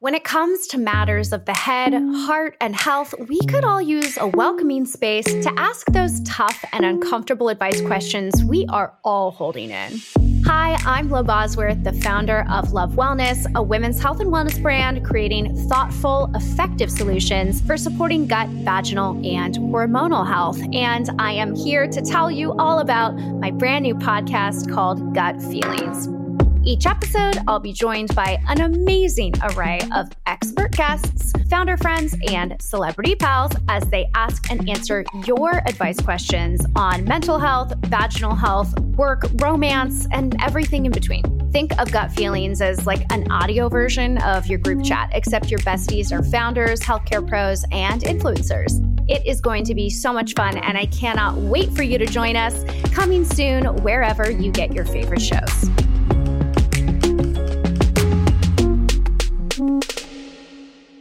When it comes to matters of the head, heart, and health, we could all use a welcoming space to ask those tough and uncomfortable advice questions we are all holding in. Hi, I'm Lo Bosworth, the founder of Love Wellness, a women's health and wellness brand creating thoughtful, effective solutions for supporting gut, vaginal, and hormonal health. And I am here to tell you all about my brand new podcast called Gut Feelings. Each episode, I'll be joined by an amazing array of expert guests, founder friends, and celebrity pals as they ask and answer your advice questions on mental health, vaginal health, work, romance, and everything in between. Think of gut feelings as like an audio version of your group chat, except your besties are founders, healthcare pros, and influencers. It is going to be so much fun, and I cannot wait for you to join us. Coming soon, wherever you get your favorite shows.